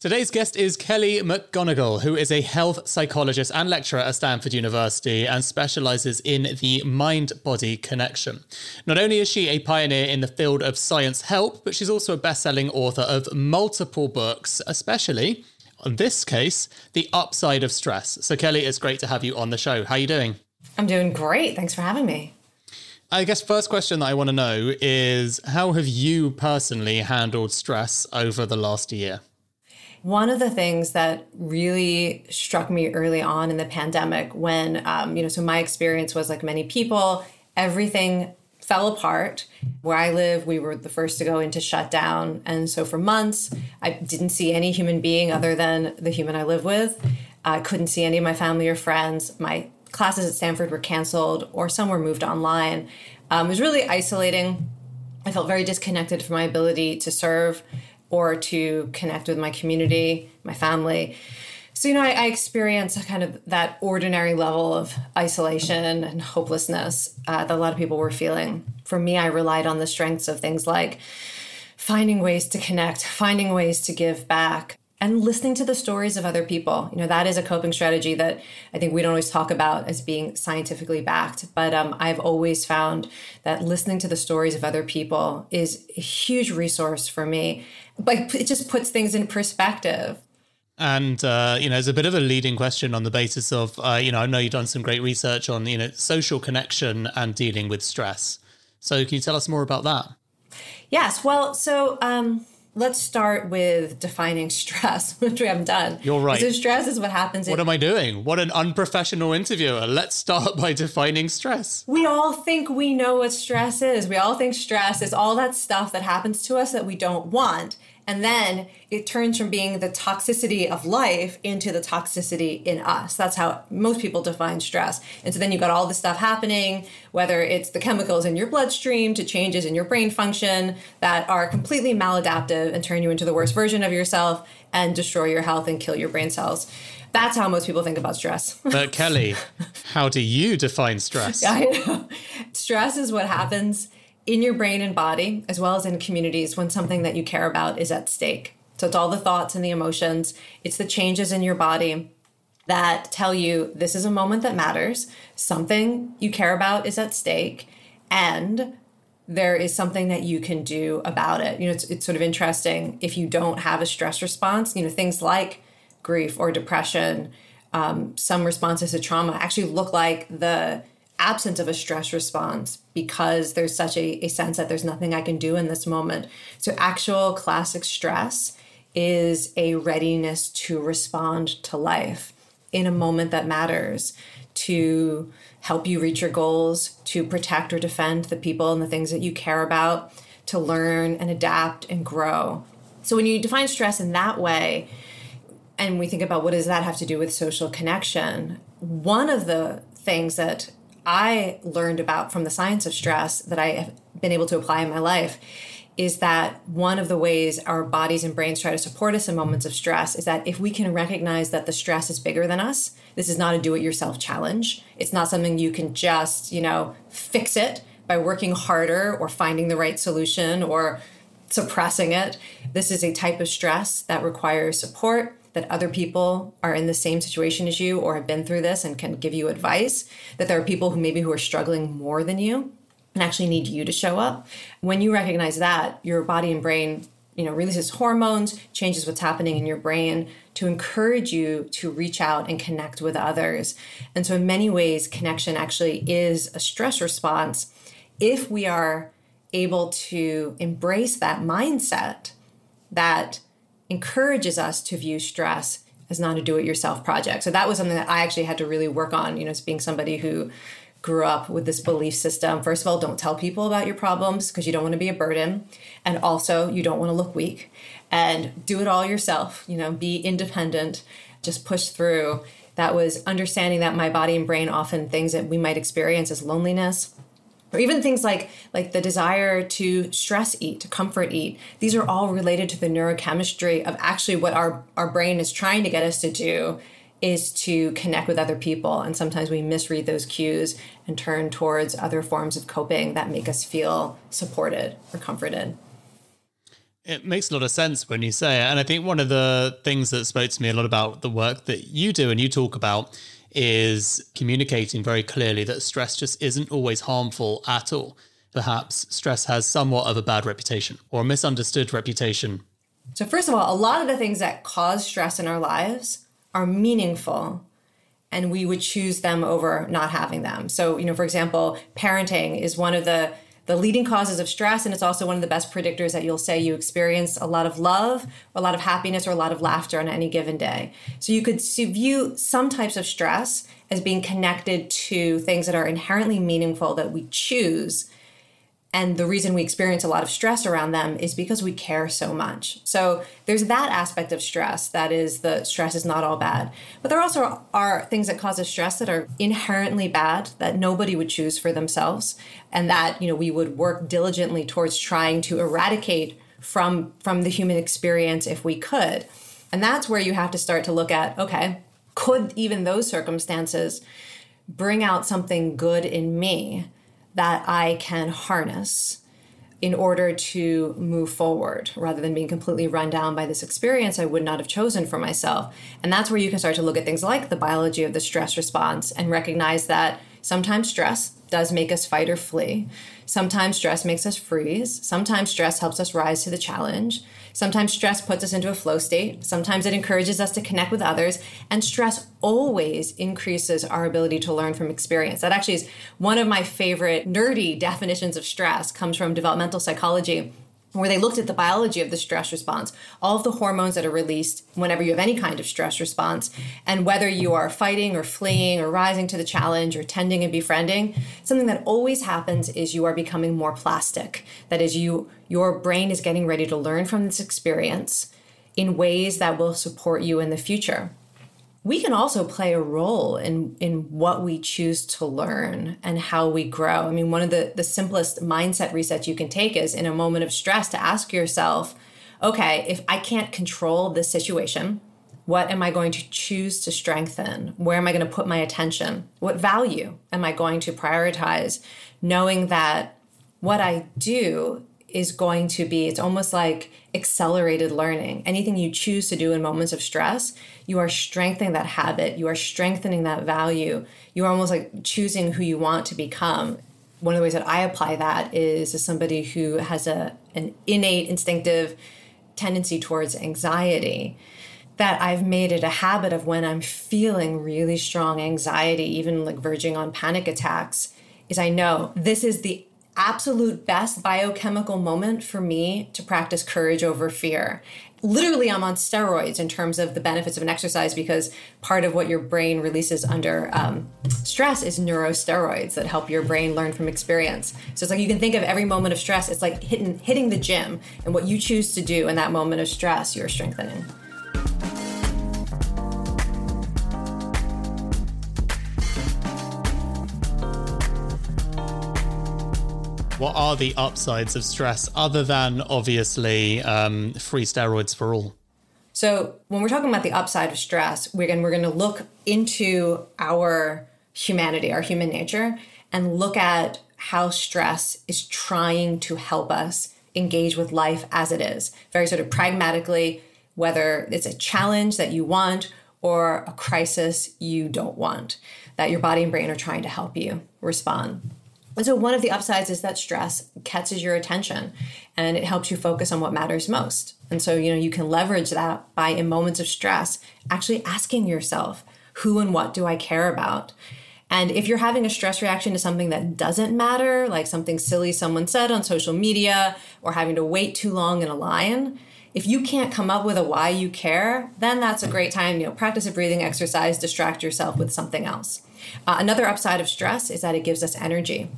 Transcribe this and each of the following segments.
Today's guest is Kelly McGonigal, who is a health psychologist and lecturer at Stanford University and specializes in the mind body connection. Not only is she a pioneer in the field of science help, but she's also a best selling author of multiple books, especially, in this case, The Upside of Stress. So, Kelly, it's great to have you on the show. How are you doing? I'm doing great. Thanks for having me. I guess first question that I want to know is how have you personally handled stress over the last year? One of the things that really struck me early on in the pandemic, when, um, you know, so my experience was like many people, everything fell apart. Where I live, we were the first to go into shutdown. And so for months, I didn't see any human being other than the human I live with. I couldn't see any of my family or friends. My classes at Stanford were canceled or some were moved online. Um, it was really isolating. I felt very disconnected from my ability to serve or to connect with my community, my family. So, you know, I, I experienced kind of that ordinary level of isolation and hopelessness uh, that a lot of people were feeling. For me, I relied on the strengths of things like finding ways to connect, finding ways to give back, and listening to the stories of other people. You know, that is a coping strategy that I think we don't always talk about as being scientifically backed. But um, I've always found that listening to the stories of other people is a huge resource for me But it just puts things in perspective. And uh, you know, it's a bit of a leading question on the basis of uh, you know, I know you've done some great research on you know social connection and dealing with stress. So can you tell us more about that? Yes. Well, so um, let's start with defining stress, which we haven't done. You're right. So stress is what happens. What in- am I doing? What an unprofessional interviewer. Let's start by defining stress. We all think we know what stress is. We all think stress is all that stuff that happens to us that we don't want. And then it turns from being the toxicity of life into the toxicity in us. That's how most people define stress. And so then you've got all this stuff happening, whether it's the chemicals in your bloodstream to changes in your brain function that are completely maladaptive and turn you into the worst version of yourself and destroy your health and kill your brain cells. That's how most people think about stress. But Kelly, how do you define stress? I know. Stress is what happens in your brain and body, as well as in communities, when something that you care about is at stake. So it's all the thoughts and the emotions, it's the changes in your body that tell you this is a moment that matters, something you care about is at stake, and there is something that you can do about it. You know, it's, it's sort of interesting if you don't have a stress response, you know, things like grief or depression, um, some responses to trauma actually look like the absence of a stress response because there's such a, a sense that there's nothing I can do in this moment. So, actual classic stress is a readiness to respond to life in a moment that matters, to help you reach your goals, to protect or defend the people and the things that you care about, to learn and adapt and grow. So, when you define stress in that way, and we think about what does that have to do with social connection, one of the things that I learned about from the science of stress that I have been able to apply in my life is that one of the ways our bodies and brains try to support us in moments of stress is that if we can recognize that the stress is bigger than us, this is not a do it yourself challenge. It's not something you can just, you know, fix it by working harder or finding the right solution or suppressing it. This is a type of stress that requires support that other people are in the same situation as you or have been through this and can give you advice that there are people who maybe who are struggling more than you and actually need you to show up. When you recognize that your body and brain you know releases hormones changes what's happening in your brain to encourage you to reach out and connect with others. And so in many ways connection actually is a stress response if we are able to embrace that mindset that encourages us to view stress as not a do-it-yourself project. So that was something that I actually had to really work on, you know, as being somebody who grew up with this belief system. First of all, don't tell people about your problems because you don't want to be a burden. And also, you don't want to look weak. And do it all yourself, you know, be independent, just push through. That was understanding that my body and brain often things that we might experience as loneliness or even things like like the desire to stress eat to comfort eat. These are all related to the neurochemistry of actually what our our brain is trying to get us to do is to connect with other people. And sometimes we misread those cues and turn towards other forms of coping that make us feel supported or comforted. It makes a lot of sense when you say it. And i think one of the things that spoke to me a lot about the work that you do and you talk about is communicating very clearly that stress just isn't always harmful at all. Perhaps stress has somewhat of a bad reputation or a misunderstood reputation. So, first of all, a lot of the things that cause stress in our lives are meaningful and we would choose them over not having them. So, you know, for example, parenting is one of the the leading causes of stress, and it's also one of the best predictors that you'll say you experience a lot of love, a lot of happiness, or a lot of laughter on any given day. So you could view some types of stress as being connected to things that are inherently meaningful that we choose and the reason we experience a lot of stress around them is because we care so much. So there's that aspect of stress that is the stress is not all bad. But there also are things that cause us stress that are inherently bad that nobody would choose for themselves and that, you know, we would work diligently towards trying to eradicate from from the human experience if we could. And that's where you have to start to look at, okay, could even those circumstances bring out something good in me? That I can harness in order to move forward rather than being completely run down by this experience I would not have chosen for myself. And that's where you can start to look at things like the biology of the stress response and recognize that sometimes stress does make us fight or flee. Sometimes stress makes us freeze. Sometimes stress helps us rise to the challenge. Sometimes stress puts us into a flow state. Sometimes it encourages us to connect with others. And stress always increases our ability to learn from experience. That actually is one of my favorite nerdy definitions of stress, comes from developmental psychology where they looked at the biology of the stress response, all of the hormones that are released whenever you have any kind of stress response, and whether you are fighting or fleeing or rising to the challenge or tending and befriending, something that always happens is you are becoming more plastic. That is, you your brain is getting ready to learn from this experience in ways that will support you in the future we can also play a role in in what we choose to learn and how we grow. I mean, one of the the simplest mindset resets you can take is in a moment of stress to ask yourself, okay, if I can't control this situation, what am I going to choose to strengthen? Where am I going to put my attention? What value am I going to prioritize? Knowing that what I do is going to be it's almost like accelerated learning. Anything you choose to do in moments of stress, you are strengthening that habit, you are strengthening that value. You are almost like choosing who you want to become. One of the ways that I apply that is as somebody who has a an innate instinctive tendency towards anxiety that I've made it a habit of when I'm feeling really strong anxiety, even like verging on panic attacks, is I know this is the absolute best biochemical moment for me to practice courage over fear. Literally, I'm on steroids in terms of the benefits of an exercise because part of what your brain releases under um, stress is neurosteroids that help your brain learn from experience. So it's like you can think of every moment of stress, it's like hitting, hitting the gym, and what you choose to do in that moment of stress, you're strengthening. What are the upsides of stress other than obviously um, free steroids for all? So when we're talking about the upside of stress, we're we're going to look into our humanity, our human nature, and look at how stress is trying to help us engage with life as it is, very sort of pragmatically, whether it's a challenge that you want or a crisis you don't want, that your body and brain are trying to help you respond. And so, one of the upsides is that stress catches your attention and it helps you focus on what matters most. And so, you know, you can leverage that by, in moments of stress, actually asking yourself, who and what do I care about? And if you're having a stress reaction to something that doesn't matter, like something silly someone said on social media or having to wait too long in a line, if you can't come up with a why you care, then that's a great time, you know, practice a breathing exercise, distract yourself with something else. Uh, another upside of stress is that it gives us energy.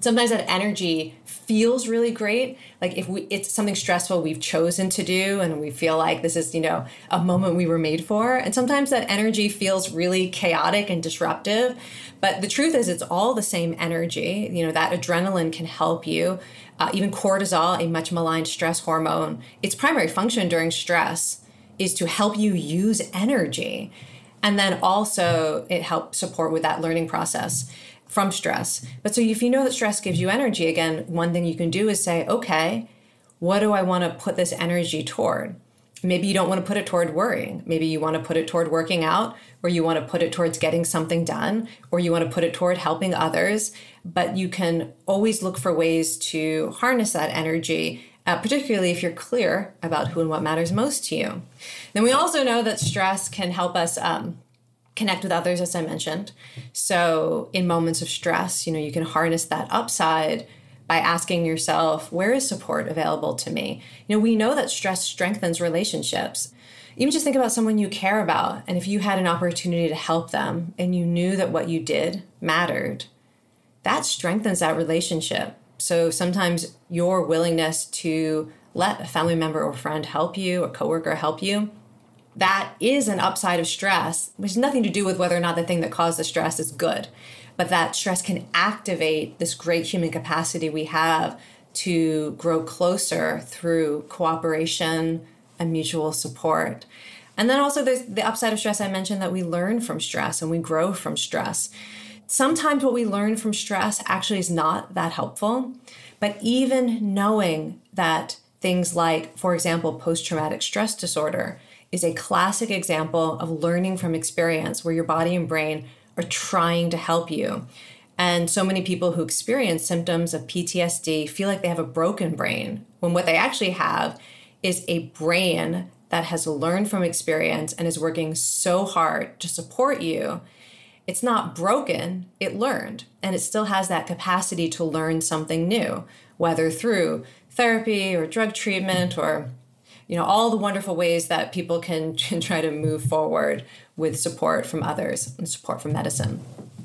Sometimes that energy feels really great. Like if we it's something stressful we've chosen to do and we feel like this is, you know, a moment we were made for. And sometimes that energy feels really chaotic and disruptive. But the truth is it's all the same energy. You know, that adrenaline can help you. Uh, even cortisol, a much maligned stress hormone, its primary function during stress is to help you use energy. And then also it helps support with that learning process from stress. But so if you know that stress gives you energy, again, one thing you can do is say, okay, what do I want to put this energy toward? Maybe you don't want to put it toward worrying. Maybe you want to put it toward working out, or you want to put it towards getting something done, or you want to put it toward helping others. But you can always look for ways to harness that energy uh, particularly if you're clear about who and what matters most to you. Then we also know that stress can help us um, connect with others, as I mentioned. So in moments of stress, you know, you can harness that upside by asking yourself, where is support available to me? You know, we know that stress strengthens relationships. Even just think about someone you care about, and if you had an opportunity to help them and you knew that what you did mattered, that strengthens that relationship. So sometimes your willingness to let a family member or friend help you, a coworker help you, that is an upside of stress, which has nothing to do with whether or not the thing that caused the stress is good. But that stress can activate this great human capacity we have to grow closer through cooperation and mutual support. And then also there's the upside of stress I mentioned that we learn from stress and we grow from stress sometimes what we learn from stress actually is not that helpful. But even knowing that things like, for example, post traumatic stress disorder is a classic example of learning from experience where your body and brain are trying to help you. And so many people who experience symptoms of PTSD feel like they have a broken brain when what they actually have is a brain that has learned from experience and is working so hard to support you it's not broken, it learned, and it still has that capacity to learn something new, whether through therapy or drug treatment or you know all the wonderful ways that people can, can try to move forward with support from others and support from medicine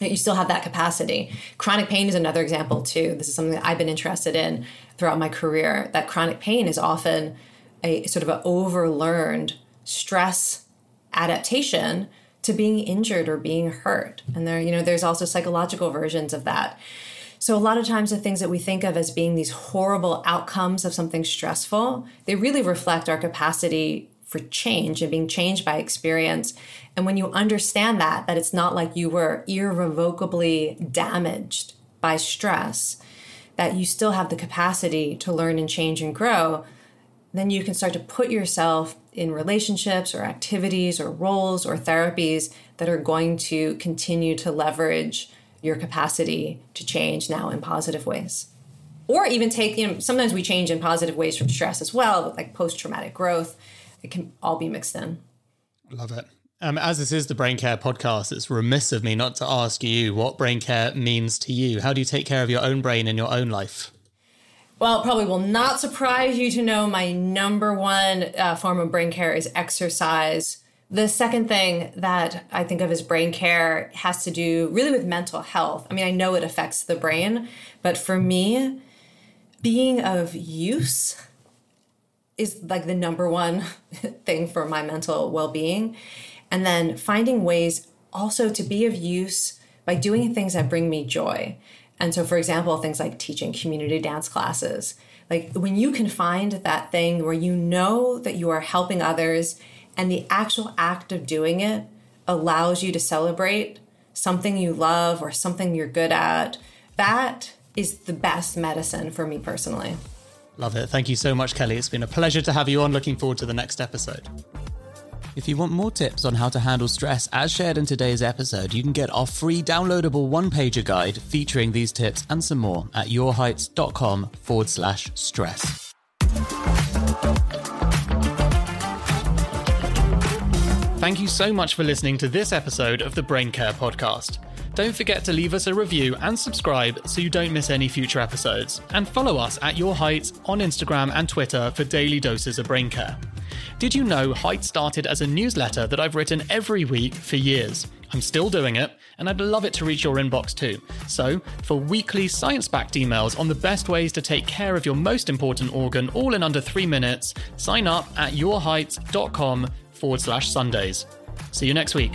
you still have that capacity chronic pain is another example too this is something that i've been interested in throughout my career that chronic pain is often a sort of an overlearned stress adaptation to being injured or being hurt. And there, you know, there's also psychological versions of that. So a lot of times the things that we think of as being these horrible outcomes of something stressful, they really reflect our capacity for change and being changed by experience. And when you understand that, that it's not like you were irrevocably damaged by stress, that you still have the capacity to learn and change and grow, then you can start to put yourself in relationships or activities or roles or therapies that are going to continue to leverage your capacity to change now in positive ways. Or even take, you know, sometimes we change in positive ways from stress as well, like post traumatic growth. It can all be mixed in. Love it. Um, as this is the Brain Care podcast, it's remiss of me not to ask you what brain care means to you. How do you take care of your own brain in your own life? Well, it probably will not surprise you to know my number one uh, form of brain care is exercise. The second thing that I think of as brain care has to do really with mental health. I mean, I know it affects the brain, but for me, being of use is like the number one thing for my mental well being. And then finding ways also to be of use by doing things that bring me joy. And so, for example, things like teaching community dance classes. Like when you can find that thing where you know that you are helping others and the actual act of doing it allows you to celebrate something you love or something you're good at, that is the best medicine for me personally. Love it. Thank you so much, Kelly. It's been a pleasure to have you on. Looking forward to the next episode. If you want more tips on how to handle stress as shared in today's episode, you can get our free downloadable one pager guide featuring these tips and some more at yourheights.com forward slash stress. Thank you so much for listening to this episode of the Brain Care Podcast. Don't forget to leave us a review and subscribe so you don't miss any future episodes. And follow us at Your Heights on Instagram and Twitter for daily doses of brain care. Did you know Height started as a newsletter that I've written every week for years? I'm still doing it, and I'd love it to reach your inbox too. So, for weekly science backed emails on the best ways to take care of your most important organ all in under three minutes, sign up at yourheight.com forward slash Sundays. See you next week.